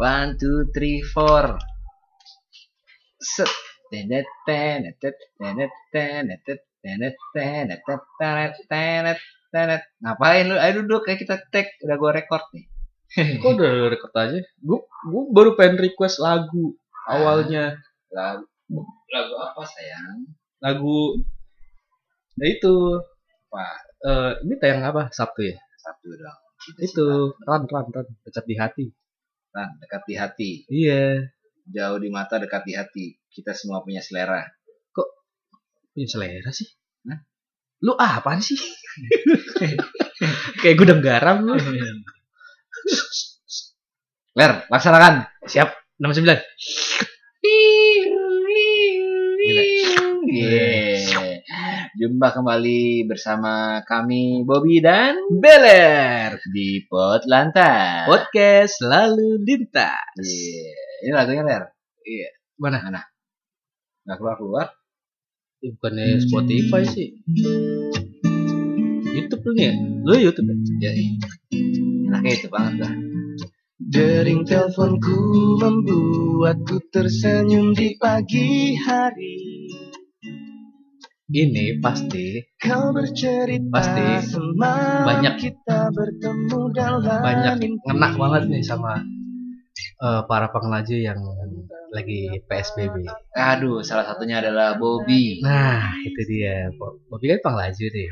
One, two, three, four. Set. Ngapain lu? Ayo duduk kayak kita tag udah gue record nih. Kok udah lu record aja? Gue gue baru pengen request lagu awalnya. Ah, lagu lagu apa sayang? Lagu Nah itu. Apa? uh, ini tayang apa? Sabtu ya? Sabtu dong. Itu, ran, ran, ran. Pecat di hati. Nah, dekat di hati. Iya. Jauh di mata, dekat di hati. Kita semua punya selera. Punya selera sih. Hah? Lu apaan sih? Kayak gudang garam lu. Ler, laksanakan. Siap. 69. Jumpa kembali bersama kami Bobby dan Beler. di Pot Lantas. Podcast lalu lintas. Iya. Ini lagunya Ler. Mana? Nggak keluar keluar. Eh, Bukannya Spotify sih. YouTube lu nih ya? Lu YouTube ya? Ya, enaknya itu banget lah. Dering teleponku membuatku tersenyum di pagi hari. Ini pasti Kau bercerita Pasti banyak- kita bertemu dalam banyak ngena banget nih sama eh, para pengelaju yang lagi PSBB. Aduh, salah satunya adalah Bobby Nah, itu dia. Bo- Bobby kan pengelaju deh.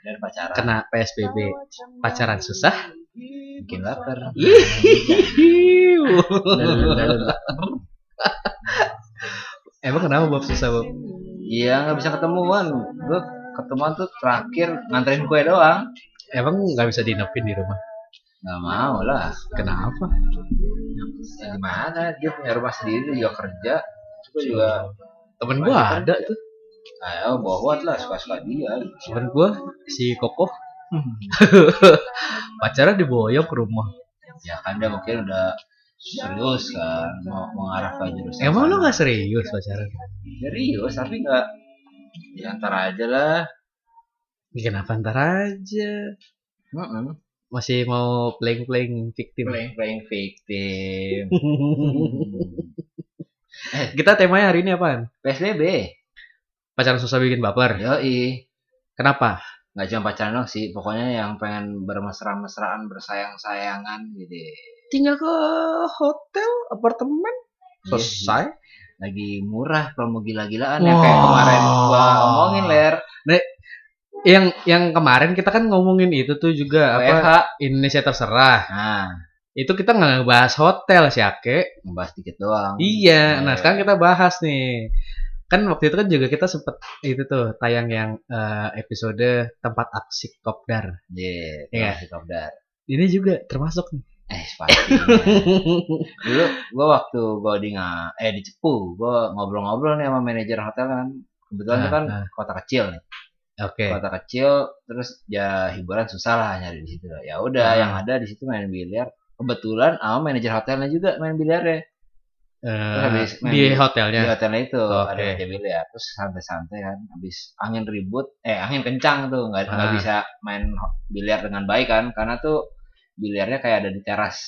dan pacaran. Kena PSBB pacaran susah. Bikin lapar. Emang kenapa Bob susah Bob? Iya, nggak bisa ketemuan. Gue ketemuan tuh terakhir nganterin kue doang. Emang nggak bisa dinepin di rumah? Nggak mau lah. Kenapa? Ya, gimana? Dia punya rumah sendiri, dia juga kerja. Gue juga Temen gua ada tuh. Ayo bawa lah suka-suka dia. Temen gua si Kokoh pacaran diboyong ke rumah. Ya kan dia mungkin udah serius kan mau mengarah ke jurusan. Emang lu nggak serius pacaran? serius tapi nggak ya antara aja lah. Ya, Kenapa ntar aja? Heeh. Masih mau playing playing victim. Playing playing victim. Kita temanya hari ini apaan? PSBB. Pacaran susah bikin baper. Yoi. Kenapa? Nggak cuma pacaran dong sih, pokoknya yang pengen bermesra-mesraan, bersayang-sayangan gitu. Tinggal ke hotel, apartemen, Iya, selesai. Lagi murah promo gila-gilaan yang kayak Wah. kemarin gua omongin ler. Yang yang kemarin kita kan ngomongin itu tuh juga apa WFH. Indonesia terserah. Nah, Itu kita nggak ngebahas hotel sih, Ake. ngebahas dikit doang. Iya, nah Iya. sekarang kita bahas nih. Kan waktu itu kan juga kita sempet itu tuh tayang yang eh, episode tempat aksi kopdar. Iya, Iya. masih kopdar. Ini juga termasuk nih. Eh, pastinya. Dulu gua waktu gua di nga, eh di Cepu, gua ngobrol-ngobrol nih sama manajer hotel kan. Kebetulan Nah, itu kan nah. kota kecil nih. Oke. Kota kecil terus ya hiburan susah lah nyari di situ. Ya udah Nah. yang ada di situ main biliar. Kebetulan sama manajer hotelnya juga main biliar ya. Eh, habis main di hotelnya. Di hotelnya itu Oke. ada meja biliar. Terus santai-santai kan. Habis angin ribut, eh angin kencang tuh nggak nggak Ah. bisa main biliar dengan baik kan. Karena tuh biliarnya kayak ada di teras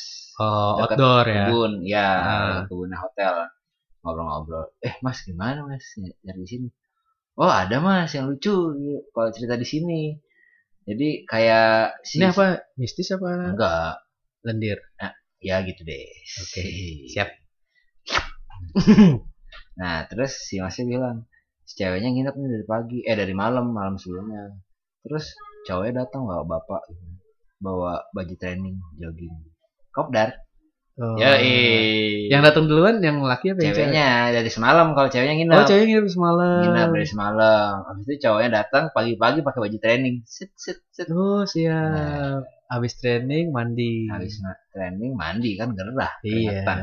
Oh, Dekat outdoor ya. kebun ya Ah. kebunnya hotel ngobrol-ngobrol eh mas gimana mas dari di sini oh ada mas yang lucu kalau cerita di sini jadi kayak si Ini apa? Mistis apa? enggak Lendir. ya gitu deh Oke, siap. nah terus si masnya bilang si ceweknya nginep nih dari pagi eh dari malam malam sebelumnya terus cowoknya datang bawa bapak gitu. Bawa baju training jogging kopdar Oh. ya Yang datang duluan yang laki apa yang cewek? ceweknya dari semalam kalau ceweknya nginep Oh, ceweknya nginep semalam. nginep dari semalam habis itu cowoknya datang pagi-pagi pakai baju training set set set Oh, siap. Habis training mandi. habis training mandi kan gerah Iya. keringetan.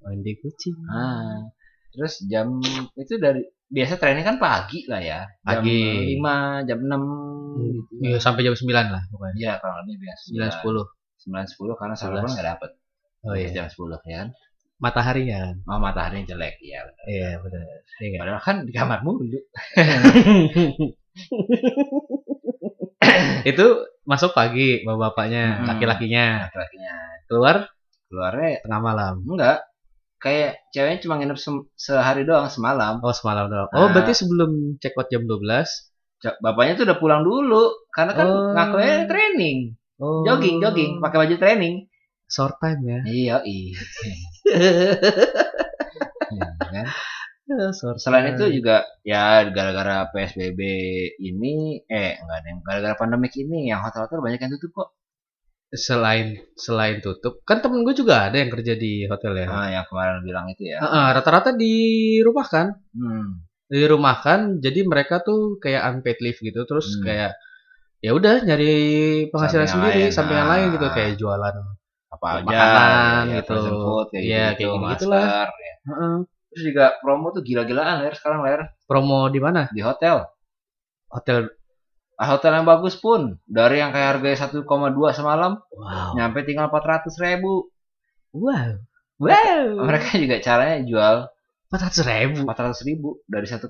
Mandi kucing. ah terus jam itu dari biasa training kan pagi lah ya jam Pagi. 5 jam 6 Hmm, gitu Iya, sampai jam 9 lah pokoknya. iya kalau lebih biasa 9 10. 9 10 karena sebelumnya 11. nggak dapet Oh iya. jam 10 ya kan Mataharinya kan. oh matahari jelek ya benar. Iya, benar. Iya padahal kan di kamar mulu itu masuk pagi bapak-bapaknya, Hmm. laki-lakinya. laki-lakinya Keluar keluarnya Tengah malam. enggak kayak ceweknya cuma nginep se- sehari doang semalam Oh semalam doang. Oh Nah. berarti sebelum check out jam 12 Cok, bapaknya tuh udah pulang dulu karena kan Oh. ngakunya training oh. jogging jogging pakai baju training short time ya. iya iya Ya, kan? short selain time. itu juga ya gara-gara psbb ini eh enggak ada gara-gara pandemik ini yang hotel-hotel banyak yang tutup kok selain selain tutup kan temen gue juga ada yang kerja di hotel ya. nah yang kemarin bilang itu ya rata-rata di rumah kan. hmm. Di rumah kan jadi mereka tuh kayak unpaid leave gitu terus Hmm. kayak ya udah nyari penghasilan Sampingan sendiri lain, sampingan ah. lain gitu kayak jualan apa aja Makanan ya, gitu. frozen food kayak Iya, gitu, kayak gitu-gitulah. masker, ya. Heeh. terus juga promo tuh gila-gilaan ler sekarang ler promo di mana di hotel hotel Ah, hotel yang bagus pun dari yang kayak harganya 1,2 semalam wow nyampe tinggal 400 ribu wow wow mereka juga caranya jual empat ratus ribu. 400 ribu dari 1,2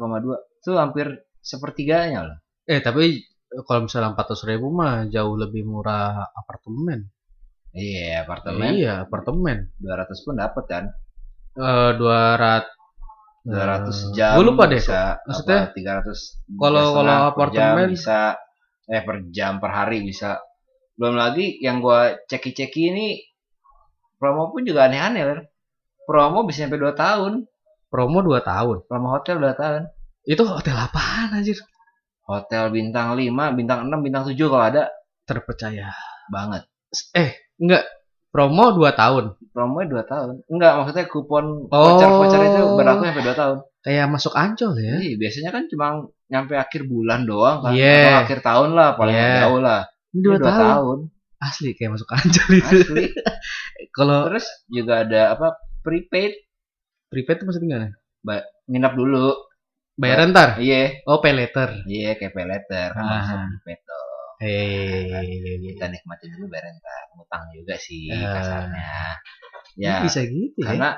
itu hampir sepertiganya loh. Eh tapi kalau misalnya empat ratus ribu mah jauh lebih murah apartemen. Iya apartemen. Iya apartemen. 200 pun dapat kan? Eh dua ratus 200 jam gue lupa deh bisa. Maksudnya, apa, 300 kalau- kalau apartemen- bisa. Eh per jam per hari bisa. Belum lagi yang gua ceki-ceki ini promo pun juga aneh-aneh promo bisa sampai 2 tahun promo dua tahun. Promo hotel 2 tahun. Itu hotel apaan anjir? Hotel bintang 5 bintang 6 bintang 7 kalau ada. Terpercaya banget. Enggak. Promo dua tahun. Promonya 2 tahun. Enggak maksudnya kupon Oh. voucher-voucher itu berlaku sampai 2 tahun. Kayak masuk ancol ya? Iya, biasanya kan cuma nyampe akhir bulan doang kan. Iya. atau akhir tahun lah paling Iya. jauh lah. Ini Ini dua, dua tahun. tahun. Asli kayak masuk ancol itu. Asli. Kalau terus juga ada apa prepaid prepaid itu maksudnya gimana? Nginap dulu. Bayaran ntar? Iya. Oh pay later. Iya kayak pay letter kan Ah. bisa prepaid tuh Hehehe. kita nikmatin dulu bayar ntar. Ngutang juga sih Ah. kasarnya. Ya bisa gitu ya. karena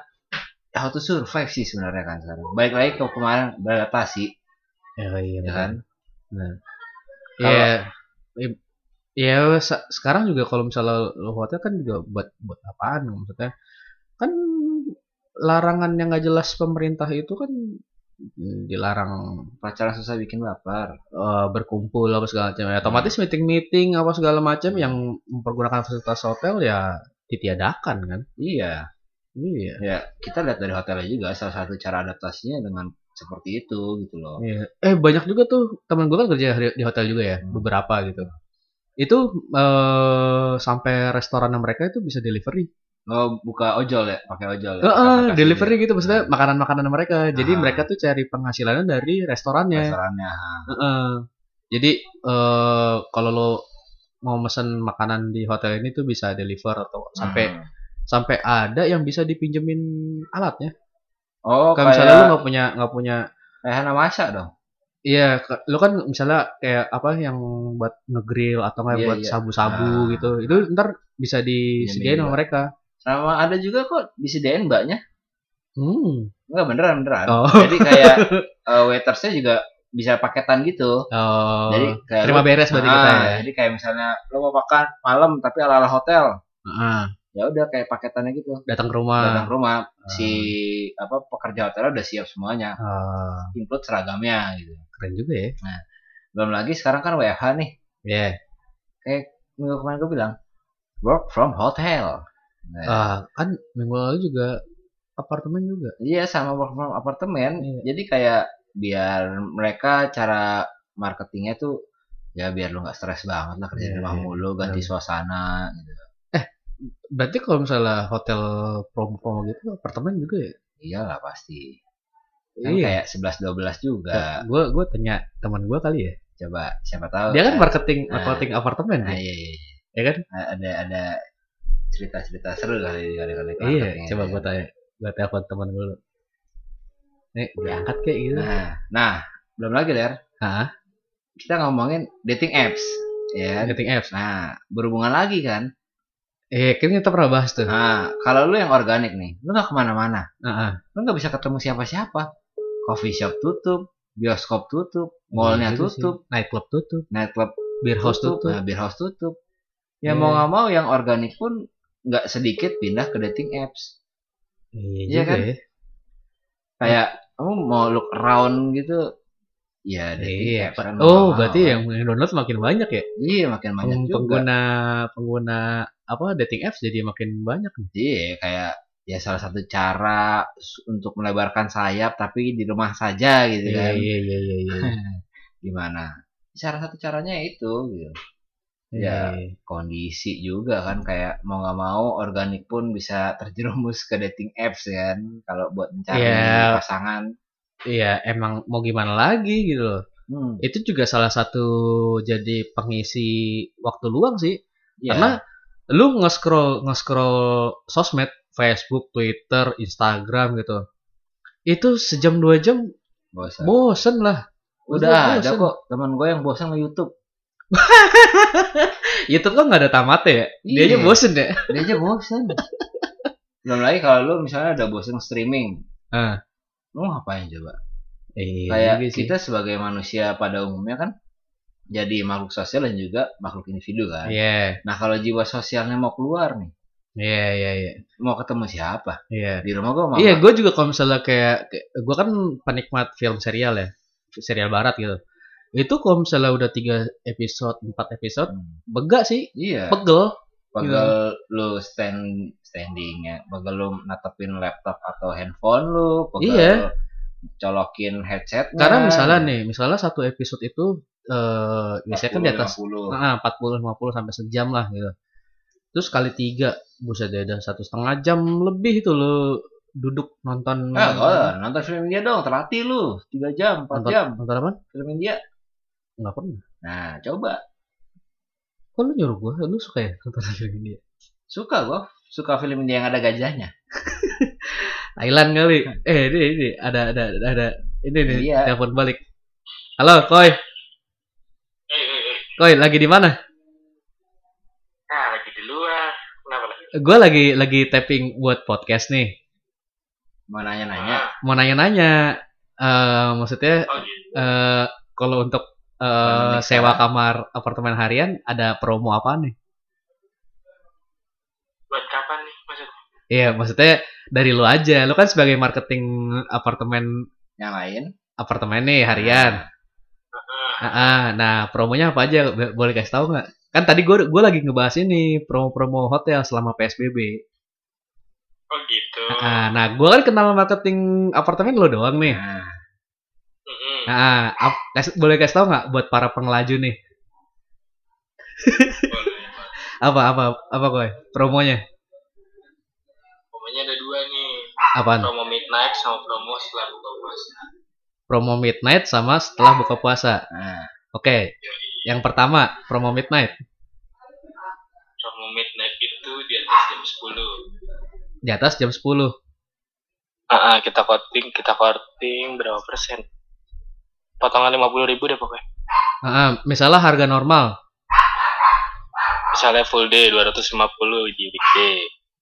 how to survive sih sebenarnya kan sekarang. Baik lagi ke kemarin beradaptasi ya, iya, ya kan? Ya ya, ya, sa- sekarang juga kalau misalnya lo hotel kan juga buat buat apaan maksudnya? Kan larangan yang nggak jelas pemerintah itu kan dilarang pacaran susah bikin lapar eh, berkumpul apa segala macam ya, otomatis meeting meeting apa segala macam yang mempergunakan fasilitas hotel ya ditiadakan kan iya iya ya kita lihat dari hotelnya juga salah satu cara adaptasinya dengan seperti itu gitu loh Iya. Eh banyak juga tuh teman gue kan kerja di hotel juga ya, Hmm. beberapa gitu. Itu eh sampai restoran mereka itu bisa delivery. Oh buka ojol ya pakai ojol ya, aplikasi delivery ya. gitu maksudnya makanan-makanan mereka. Jadi Ah. mereka tuh cari penghasilannya dari restorannya. restorannya Heeh. Jadi eh kalau lo mau mesen makanan di hotel ini tuh bisa deliver atau sampai Hmm. sampai ada yang bisa dipinjemin alatnya. oh Kalau misalnya lo kayak nggak punya nggak punya kayak Hana Masa dong Iya, lu kan misalnya kayak apa yang buat ngegrill atau nggak Iya, buat iya. sabu-sabu Ah. gitu. Itu ntar bisa disediain sama mereka. Sama ada juga kok disediain mbaknya Hmm. enggak beneran beneran Oh. jadi kayak eh, waitersnya juga bisa paketan gitu Oh. jadi kayak terima lu- beres berarti Ah, kita ya. jadi kayak misalnya lo mau makan malam tapi ala ala hotel Heeh. ya udah kayak paketannya gitu datang ke rumah. datang ke rumah si apa pekerja hotel udah siap semuanya Ah, include seragamnya gitu keren juga ya. belum lagi sekarang kan WFH nih Iya. minggu kemarin gue bilang work from hotel Nah, Ah, kan minggu lalu juga apartemen juga. iya sama work from apartemen Iya. jadi kayak biar mereka cara marketingnya tuh ya biar lu nggak stres banget lah kerja di Iya, rumah iya. mulu ganti Benar. suasana gitu Berarti kalau misalnya hotel promo-promo gitu apartemen juga ya? iyalah pasti kan Iya. kayak 11 12 juga Gue gue tanya teman gue kali ya. coba siapa tahu Dia kan marketing Nah. marketing apartemen nah, ya. iya, iya. Ya kan? ada ada cerita-cerita seru kali kali kali Iya, coba gue tanya. Gue telepon teman dulu. Nih, diangkat kayak gitu. nah nah belum lagi der Hah? kita ngomongin dating apps ya kan? Dating apps. nah berhubungan lagi kan Eh, kan kita pernah bahas tuh. nah kalau lu yang organik nih lu nggak ke mana-mana Heeh. lu nggak bisa ketemu siapa-siapa coffee shop tutup bioskop tutup mallnya Iya sih. tutup nightclub tutup, nightclub beer house tutup. nah, beer house tutup ya Iya. mau nggak mau yang organik pun nggak sedikit pindah ke dating apps. Iya Iya juga kan? ya. Kayak kamu mau look around gitu, ya dating Iya. kan. Oh, berarti yang download makin banyak ya? Iya makin banyak Peng- juga. pengguna pengguna apa dating apps jadi makin banyak nih. Iya kayak ya salah satu cara untuk melebarkan sayap tapi di rumah saja gitu Iya kan. iya iya iya iya. Gimana? Salah satu caranya itu gitu. Ya. iya. kondisi juga kan kayak mau nggak mau organik pun bisa terjerumus ke dating apps kan kalau buat mencari Iya. pasangan Iya, emang mau gimana lagi gitu loh. hmm. Itu juga salah satu jadi pengisi waktu luang sih. ya, Karena lu nge-scroll nge-scroll sosmed, Facebook, Twitter, Instagram gitu. Itu sejam dua jam bosan. bosen lah. udah ada bosen. kok teman gue yang bosan nge YouTube YouTube kan nggak ada tamatnya ya. Dia aja Iya. bosen ya. dia aja bosan belum lagi kalau lu misalnya ada bosan streaming Ah. lu ngapain coba Iya kayak kita sebagai manusia pada umumnya kan jadi makhluk sosial dan juga makhluk individu kan Iya, nah kalau jiwa sosialnya mau keluar nih iya, iya, iya. mau ketemu siapa Iya. di rumah gue mau Iya, gue juga kalau misalnya kayak, gue kan penikmat film serial ya, serial barat gitu. Itu kalau misalnya udah tiga episode, empat episode, Hmm. bega sih, iya pegel. pegel lu stand standingnya pegel lu natepin laptop atau handphone lu pegel Iya. colokin headset Karena misalnya nih, misalnya satu episode itu eh biasanya kan di atas 40. nah, 40 50 sampai sejam lah gitu. Terus kali tiga, buset deh, udah satu setengah jam lebih itu lo duduk nonton Ah, oh, nonton film India dong, terlatih lu. 3 jam, 4 nonton, jam nonton apa? film India. Nggak pernah. Nah, coba. Kok lu nyuruh gue? Lu suka ya nonton film ini? Suka gua, suka film India yang ada gajahnya. Thailand kali. Eh, ini, ini ada ada ada ini nih Iya. telepon balik. Halo, Koi. Koi, lagi di mana? Nah, lagi di luar. Kenapa lagi? Gue lagi lagi tapping buat podcast nih. Mau nanya-nanya. Mau nanya-nanya. eh maksudnya Oh, gitu. eh kalau untuk eh, Kalau sewa kamar apartemen harian ada promo apa nih? Buat kapan nih maksudnya? Iya, maksudnya dari lu aja. Lu kan sebagai marketing apartemen Yang lain. apartemen nih harian. Ah, nah promonya apa aja? Bo- Boleh kasih tahu nggak? Kan tadi gue gue lagi ngebahas ini promo-promo hotel selama PSBB. Oh, gitu. Ah, nah gue kan kenal marketing apartemen lo doang nih. Nah, Nah, ap- kasih- boleh kasih tahu nggak buat para pengelaju nih? Boleh. Apa apa apa gue? Promonya Pokoknya ada dua nih. apaan? Promo midnight sama promo setelah buka puasa. Promo midnight sama setelah buka puasa. nah, Oke, yang pertama promo midnight Promo midnight itu di atas jam 10. di atas jam 10. Ah, ah, kita quoting, kita quoting berapa persen? Potongan 50 ribu deh pokoknya. Ah, misalnya harga normal, Misalnya full day 250 di weekday.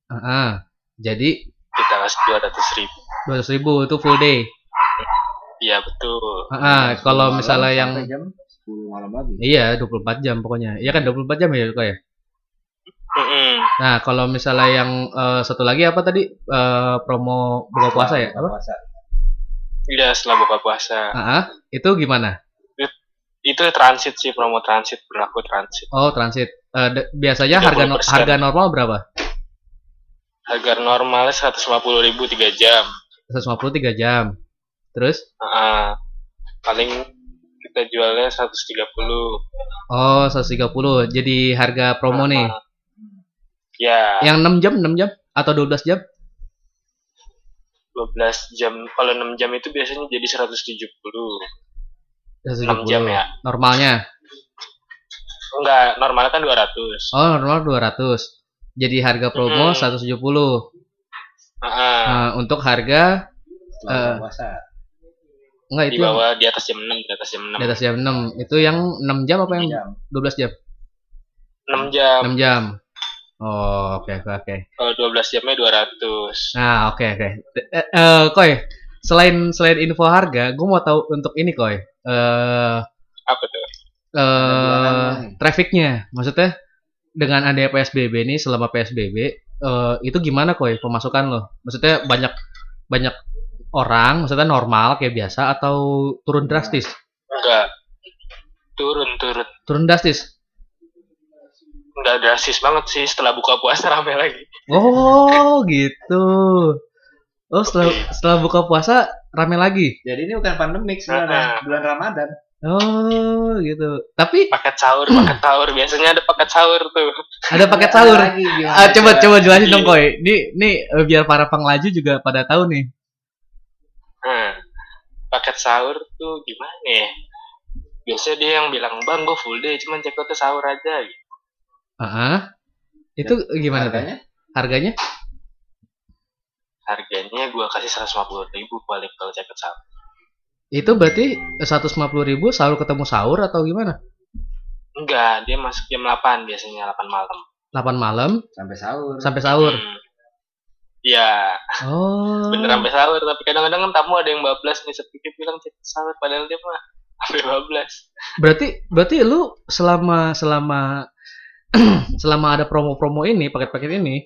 ah, ah, jadi Kita kasih 200 ribu. 200 ribu itu full day. Iya betul. Ah, jam kalau 10 misalnya malam yang jam 10 malam lagi. Iya, 24 jam pokoknya. Iya kan 24 jam ya kok ya. Mm-mm. Nah, kalau misalnya yang eh, satu lagi apa tadi Eh, promo buka puasa ya? Apa? Puasa. Iya setelah buka puasa. Ah, itu gimana? Itu transit sih promo transit berlaku transit. Oh, transit. De- biasanya harga no- 30%. harga normal berapa? Harga normalnya 150 ribu 3 jam. 150 3 jam. Terus? Ah, paling kita jualnya 130. Oh, 130. Jadi harga promo nih. Ya, Yang 6 jam, 6 jam atau 12 jam? 12 jam. Kalau 6 jam itu biasanya jadi 170. 170. 6 jam ya. Normalnya. Enggak, normalnya kan 200. Oh, normal 200. Jadi harga promo Hmm. 170. Ah, Nah, untuk harga Eh, puasa. enggak di itu yang bawah di atas jam 6, di atas jam 6. di atas jam 6. Itu yang 6 jam apa yang Jam. 12 jam? 6 jam. 6 jam. Oh, oke oke oke. Kalau 12 jamnya 200. Nah, oke oke. Eh, eh, Koy, selain selain info harga, gue mau tahu untuk ini Koy. Eh Apa tuh? eh trafficnya, maksudnya dengan ada PSBB ini selama PSBB eh, itu gimana koi pemasukan lo? Maksudnya banyak banyak orang, maksudnya normal kayak biasa atau turun drastis? Enggak. Turun, turun. Turun drastis. Enggak drastis banget sih setelah buka puasa rame lagi. Oh, gitu. Oh, setelah setelah buka puasa rame lagi. Jadi ini bukan pandemik sebenarnya, bulan Ramadan. Oh, gitu. Tapi Paket sahur, paket sahur. Biasanya ada paket sahur tuh. ada paket sahur. Lagi, gimana Ah, coba coba jelasin dong, Iya. Koi. Ini nih eh, biar para penglaju juga pada tahu nih. Nah, paket sahur tuh gimana ya? Biasanya dia yang bilang, Bang, gue full day, cuman check out sahur aja. gitu. Heeh. Itu gimana tuh? Harganya? Harganya? Harganya gue kasih 150 ribu balik kalau out sahur. Itu berarti 150.000 ribu sahur ketemu sahur atau gimana? Enggak, dia masuk jam 8 biasanya, 8 malam. 8 malam Sampai sahur. sampai sahur. Hmm. Iya, Oh. bener sampai sahur. Tapi kadang-kadang kan tamu ada yang bablas nih, sedikit bilang out sahur. Padahal dia mah sampai bablas. Berarti berarti lu selama selama selama ada promo-promo ini, paket-paket ini,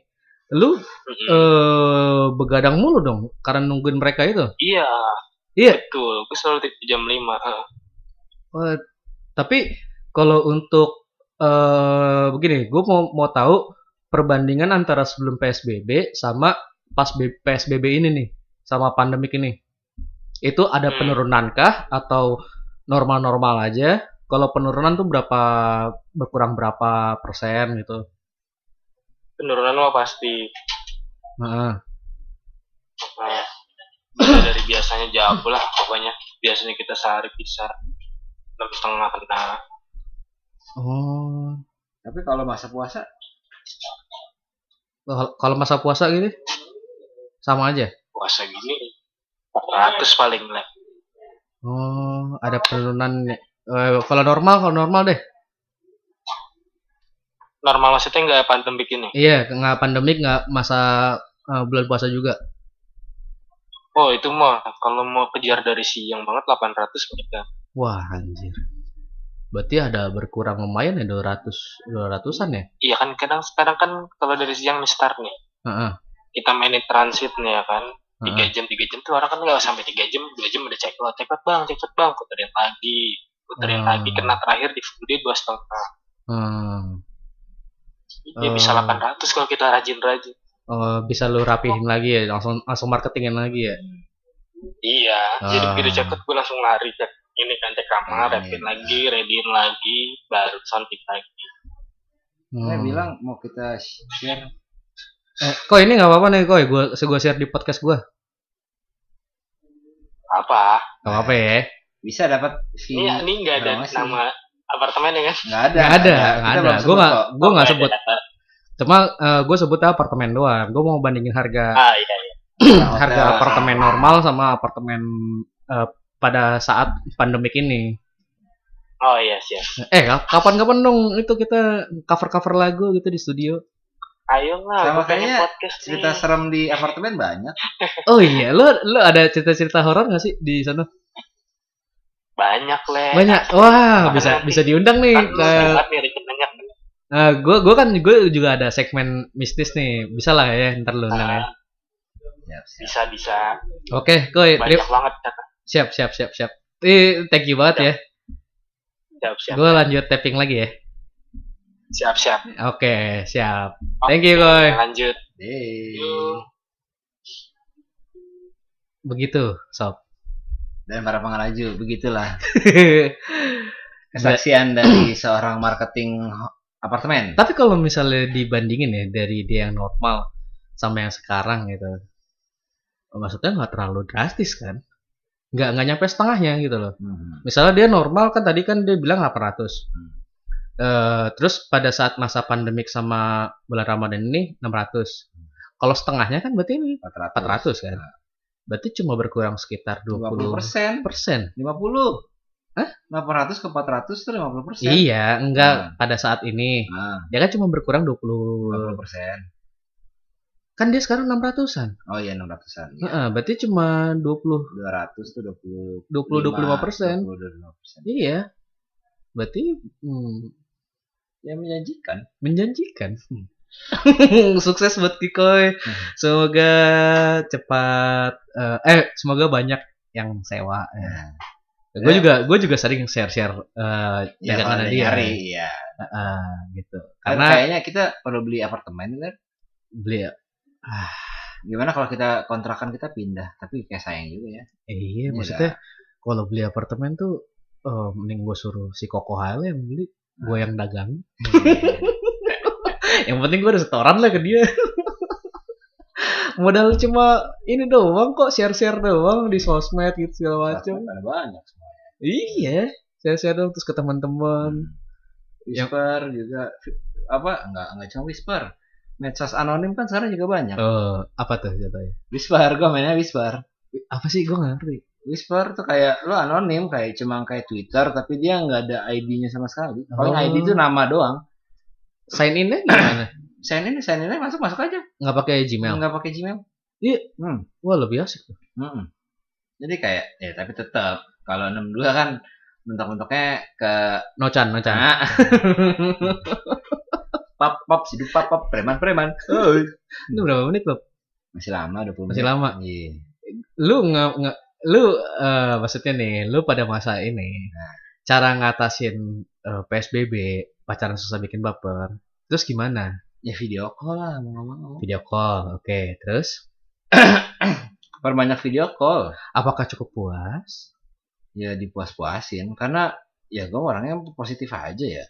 lu Mm-mm. eh begadang mulu dong karena nungguin mereka itu. Iya, Iya. betul. Gue selalu tidur jam 5. heeh. Eh, tapi kalau untuk eh begini, gue mau mau tahu perbandingan antara sebelum PSBB sama pas B- PSBB ini nih, sama pandemik ini. Itu ada Hmm. penurunankah atau normal-normal aja? Kalau penurunan tuh berapa berkurang berapa persen gitu? Penurunan mah pasti. Nah, Nah, dari biasanya jauh lah pokoknya. Biasanya kita sehari bisa enam setengah kena. oh, Tapi kalau masa puasa Kalau- masa puasa gitu sama aja. Puasa gini 400 paling lah. Oh, ada penurunan. Eh, kalau normal, kalau normal deh. Normal maksudnya nggak pandemik ini. Iya, nggak pandemik, nggak masa eh, bulan puasa juga. Oh itu mah kalau mau kejar dari siang banget 800 mereka. Wah, anjir. Berarti ada berkurang lumayan ya 200 200-an ya? Iya kan kadang sekarang kan kalau dari siang nih start nih. Heeh. Kita mainin transit nih ya kan. tiga jam tiga jam tuh orang kan nggak sampai tiga jam dua jam udah check out check out bang check out bang puterin lagi puterin Hmm. lagi kena terakhir di full day dua setengah Hmm. ya bisa Oh. 800 kalau kita rajin-rajin Oh, bisa lu rapihin lagi ya, langsung langsung marketingin lagi ya. iya jadi Ah. begitu out gue langsung lari cek ini kan cek kamar Hmm. rapin lagi readyin lagi baru suntik lagi saya Hmm. bilang mau kita share Eh, kok ini nggak apa-apa nih, koi. Gua gua share di podcast gua. apa Gak apa-apa ya. Bisa dapat fee ini ini nggak ada promosi. nama apartemen ya kan nggak ada Nggak ada, nggak ada. sebut nggak gua nggak sebut. ada data. Cuma gue sebutnya apartemen doang. Gue mau bandingin harga ah iya iya Hotel. harga apartemen normal sama apartemen eh, pada saat pandemik ini. oh iya siap Eh, kapan-kapan dong itu kita cover-cover lagu gitu di studio. ayo lah Sama gue pengen kayaknya podcast cerita nih. serem di apartemen banyak Oh iya, lu lu ada cerita-cerita horor gak sih di sana? Banyak leh Banyak. Wah, bisa nanti. bisa diundang nih kan ke banyak Nah, gue gue kan gue juga ada segmen mistis nih. Bisa lah ya, ntar lu undang ya. Ah, Siap, siap. bisa bisa Oke, koi. banyak banget Cak. Siap, siap, siap, siap. Eh, thank you banget ya. siap siap Gue lanjut tapping lagi ya. siap siap Oke, siap. Thank you, Koy. lanjut. Yuk. Begitu, sob. Dan para pengraju begitulah kesaksian dari seorang marketing apartemen Tapi kalau misalnya dibandingin ya dari dia yang normal sama yang sekarang gitu, maksudnya nggak terlalu drastis kan? Nggak nggak nyampe setengahnya gitu loh. Hmm. Misalnya dia normal kan tadi kan dia bilang 800. Hmm. Eh, terus pada saat masa pandemik sama bulan Ramadan ini 600. Kalau setengahnya kan berarti ini 400 400 kan? Berarti cuma berkurang sekitar 20 50 persen persen. 50 Hah? 800 ke 400 tuh 50 persen Iya, enggak Nah. pada saat ini. nah, Dia kan cuma berkurang 20 50 persen Kan dia sekarang 600-an. oh iya 600an ya. Heeh, berarti cuma 20 200 tuh 20 20 25 persen. 25 persen Iya. Berarti hmm, ya menjanjikan menjanjikan. Hmm. Sukses buat Kikoy. Semoga cepat eh, eh semoga banyak yang sewa. Nah, Gue juga gue juga sering share-share eh ya dagangan dia. nyari ya. Heeh, gitu. Karena kayaknya kita perlu beli apartemen kan. beli Gimana kalau kita kontrakan kita pindah, tapi kayak sayang juga ya. eh, iya Iya maksudnya kalau beli apartemen tuh eh, mending gue suruh si Koko Hale yang beli, gue yang dagang. yang penting gue ada setoran lah ke dia. Modal cuma ini doang kok share-share doang di sosmed gitu segala macam. Ada banyak semua. Iya, share-share dong terus ke teman-teman. Whisper juga apa enggak enggak cuma whisper. Medsos anonim kan sekarang juga banyak. Eh, apa tuh jatuhnya? Whisper, gue mainnya whisper. Apa sih gue nggak ngerti. Whisper tuh kayak lo anonim kayak cuma kayak Twitter tapi dia nggak ada ID-nya sama sekali. Paling Oh. ID itu nama doang. Sign in-nya gimana? Sign in, sign in masuk masuk aja. nggak pakai Gmail? Nggak pakai Gmail. Iya. Hmm. Wah lebih asik tuh. Mm-mm. Jadi kayak ya tapi tetap kalau 62 kan bentuk-bentuknya ke Nocan, nocan. Ah. pap pap sidup pap pap preman preman. Itu berapa menit Bob? Masih lama 20 Masih menit. lama. Iya. Lu nggak nggak lu eh, maksudnya nih, lu pada masa ini cara ngatasin eh, PSBB pacaran susah bikin baper. Terus gimana? Ya video call lah mau nggak mau. Video call, oke. Terus Perbanyak video call. apakah cukup puas? Ya dipuas-puasin karena ya gue orangnya positif aja ya.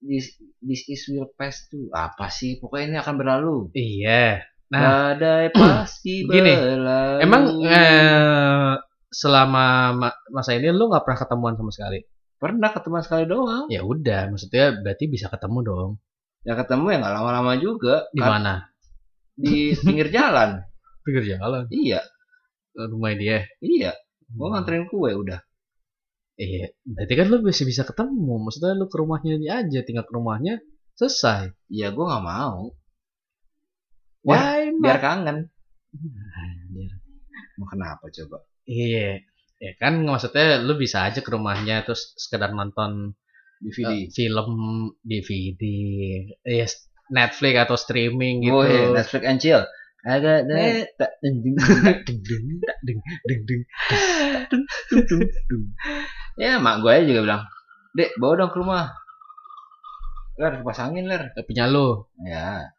This, this is will pass tuh apa sih? Pokoknya ini akan berlalu. Iya. Nah, Badai pasti Gini, berlalu. emang eh, selama ma- masa ini lu nggak pernah ketemuan sama sekali? Pernah ketemu sekali doang. Ya udah, maksudnya berarti bisa ketemu dong. Ya ketemu ya nggak lama-lama juga. Di Kan mana? Di pinggir jalan. Pinggir jalan. Iya, Rumah dia. iya. Gue nganterin kue udah. Iya, berarti kan lu bisa bisa ketemu. Maksudnya lu ke rumahnya dia aja, tinggal ke rumahnya, selesai. Ya gue nggak mau. Biar, Why biar kangen. Anjir. Mau kenapa coba? Iya. Ya kan maksudnya lu bisa aja ke rumahnya terus sekedar nonton DVD. eh, film DVD, ya Netflix atau streaming gitu. Oh iya, Netflix and chill. Agak Eh. tak ding ding tak, deng, deng, deng. ding ding. Ya mak gue aja juga bilang, dek bawa dong ke rumah. Ler, kipas angin ler. Punya lu. Ya,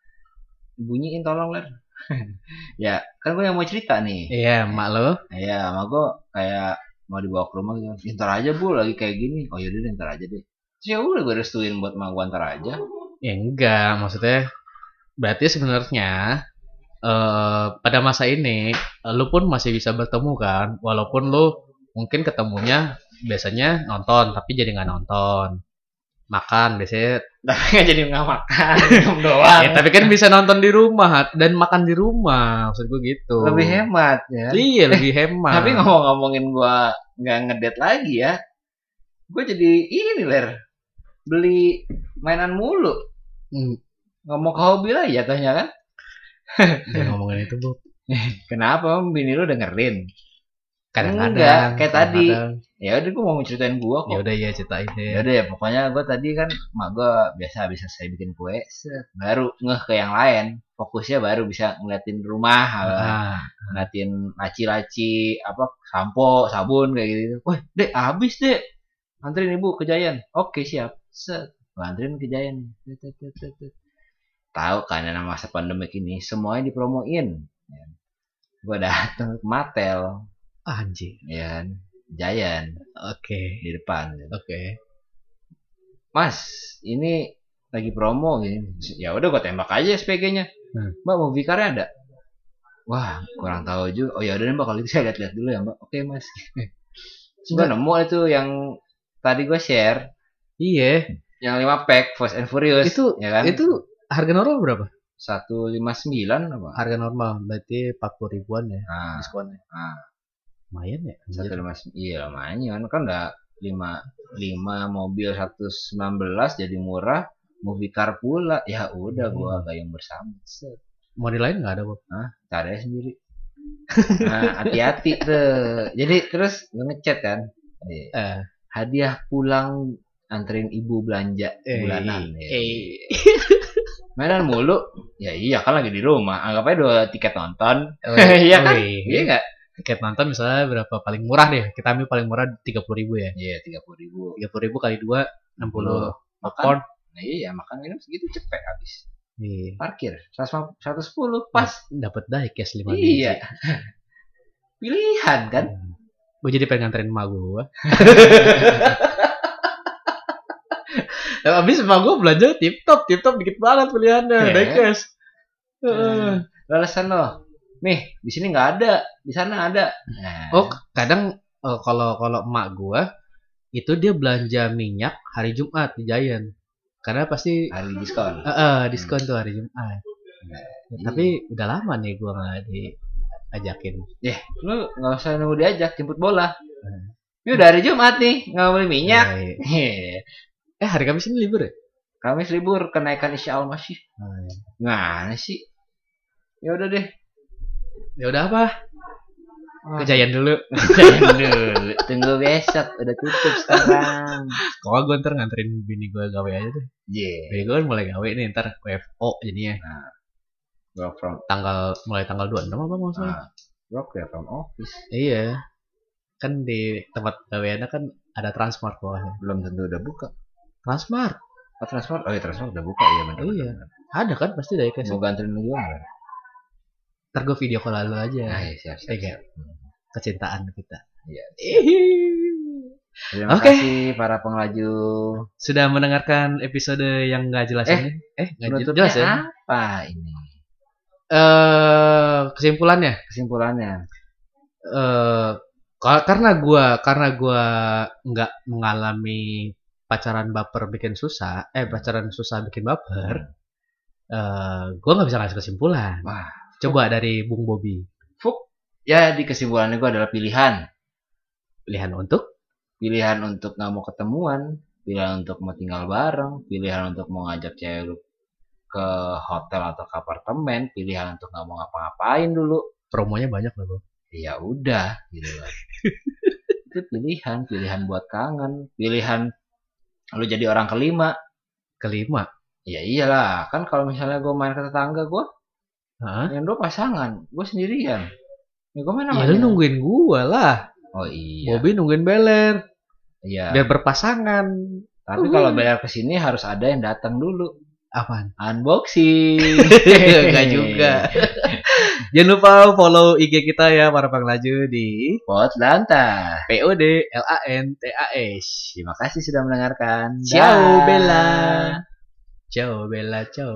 bunyiin tolong ler. Ya, kan gue yang mau cerita nih. Iya, mak lu. Ya, sama gue kayak mau dibawa ke rumah gitu. "Ya, Ntar aja bu, lagi kayak gini. Oh yaudah deh, ntar aja deh. Terus ya udah gue restuin buat mak gue ntar aja. Ya enggak, maksudnya berarti sebenarnya eh pada masa ini eh, lu pun masih bisa bertemu kan, walaupun lu mungkin ketemunya biasanya nonton tapi jadi nggak nonton. Makan biasanya Tapi nggak jadi nggak makan, minum doang. ya, tapi kan bisa nonton di rumah dan makan di rumah maksud gue gitu. Lebih hemat ya. Iya, lebih hemat. Tapi ngomong-ngomongin gua nggak ngedet lagi ya. Gue jadi ini ler beli mainan mulu. Hmm, Ngomong ke hobi lah jatuhnya kan. jangan ngomongin itu, Bu. Kenapa bini lu dengerin? Kadang-kadang. Enggak, kayak tadi. kadang-kadang. Ya udah gue mau ceritain gua Ya kok. udah ya ceritain Ya deh. udah ya pokoknya gue tadi kan mak gue biasa bisa saya bikin kue set. baru ngeh ke yang lain fokusnya baru bisa ngeliatin rumah Ah, ngeliatin laci-laci apa sampo sabun kayak gitu wah dek habis dek anterin ibu ke Giant oke siap set Gua anterin ke tet. tahu kan masa pandemik ini semuanya dipromoin gue datang ke Matel anjing. ya kan. Giant Oke. di depan Oke. Mas, ini lagi promo gini. Ya udah gua tembak aja SPG-nya. Hmm. Mbak mau vikarnya ada? Wah, kurang tahu juga. Oh ya udah Mbak kalau itu saya lihat-lihat dulu ya, Mbak. Oke, Mas. Terus gua nemu itu yang tadi gua share Iya. yang 5 pack Fast and Furious Itu ya kan? itu harga normal berapa? 159 apa? Harga normal berarti 40 ribuan ya Nah, diskonnya. nah Lumayan ya. anjir. 159 iya lumayan kan udah 5 5 mobil 119 jadi murah movie car pula ya udah gua gayung bersama Set. Model lain nggak ada, Bob? caranya sendiri nah, hati-hati tuh jadi terus ngechat kan eh, Eh. hadiah pulang anterin ibu belanja Eh, bulanan ya. eh. mainan mulu ya iya kan lagi di rumah anggap aja dua tiket nonton Oh, iya kan wih. iya nggak tiket nonton misalnya berapa? Paling murah deh. Kita ambil paling murah tiga puluh ribu ya. Iya tiga puluh ribu. tiga puluh ribu kali dua enam puluh makan popcorn. Nah, iya makan minum segitu cepet habis. Iya. parkir. 100 110 pas. Dapat diecast lima iya. Pilihan kan? Gue jadi pengen nganterin emak gue Abis emak gue belanja tip top, tip top dikit banget pilihannya, Iya. diecast. Hmm. alasan lo nih di sini nggak ada di sana ada nah, Oh, kadang eh, kalau kalau emak gua itu dia belanja minyak hari Jumat di Giant. Karena pasti hari diskon eh, eh, diskon tuh hari Jumat. Nah, Tapi udah lama nih gua nggak diajakin. ya lu nggak usah nunggu diajak jemput bola ini udah hari Jumat nih nggak beli minyak Ya, iya. Hehe. Eh hari Kamis ini libur ya? Kamis libur kenaikan Isya al masih Oh, iya. Gimana sih? Ya udah deh. Ya udah apa? Ke Giant dulu. Jangan dulu. Tunggu besok udah tutup sekarang. Kalau gue ntar nganterin bini gue gawe aja deh. Yeah. Bini gue kan mulai gawe nih ntar WFO jadinya. Work from Tanggal mulai tanggal 26 apa maksudnya? ah, work ya from office. Iya. Kan di tempat gaweannya kan ada Transmart bawahnya. Belum tentu udah buka. Transmart. Oh, transport. Oh, iya transport udah buka ya benar. Iya. Ada kan pasti dari Mau kasih. ganterin lu juga nggak? Ntar gue video call lalu aja. Ah, iya, siap, siap, Iya. siap. Hmm. Kecintaan kita. Iya. Ihi. Terima Oke. kasih para pengelaju. Sudah mendengarkan episode yang nggak jelas Eh, ini? Eh, nggak jelas ya? apa ini? Eh, kesimpulannya, Kesimpulannya. eh ka- karena gua karena gua nggak mengalami pacaran baper bikin susah, eh pacaran susah bikin baper, eh gua nggak bisa ngasih kesimpulan. Wah. Coba dari Bung Bobi, Ya, di kesimpulannya gue adalah pilihan. pilihan untuk pilihan untuk nggak mau ketemuan, pilihan untuk mau tinggal bareng, pilihan untuk mau ngajak cewek lu ke hotel atau ke apartemen, pilihan untuk nggak mau ngapa-ngapain dulu. promonya banyak loh. Ya udah, gitu kan. Itu pilihan, pilihan buat kangen, pilihan lu jadi orang kelima. Kelima, Ya iyalah, kan kalau misalnya gue main ke tetangga gue, Hah? yang dua pasangan, gue sendirian. Ya gue Ya lu nungguin gua lah. Oh iya. Bobby nungguin Beler Iya. biar berpasangan. Tapi kalau bayar ke sini harus ada yang datang dulu. Apaan? Unboxing. Enggak juga. Jangan lupa follow IG kita ya para pengelaju di Pot Lanta. POD L A N T A S. Terima kasih sudah mendengarkan. Ciao. Bella. Ciao Bella, ciao.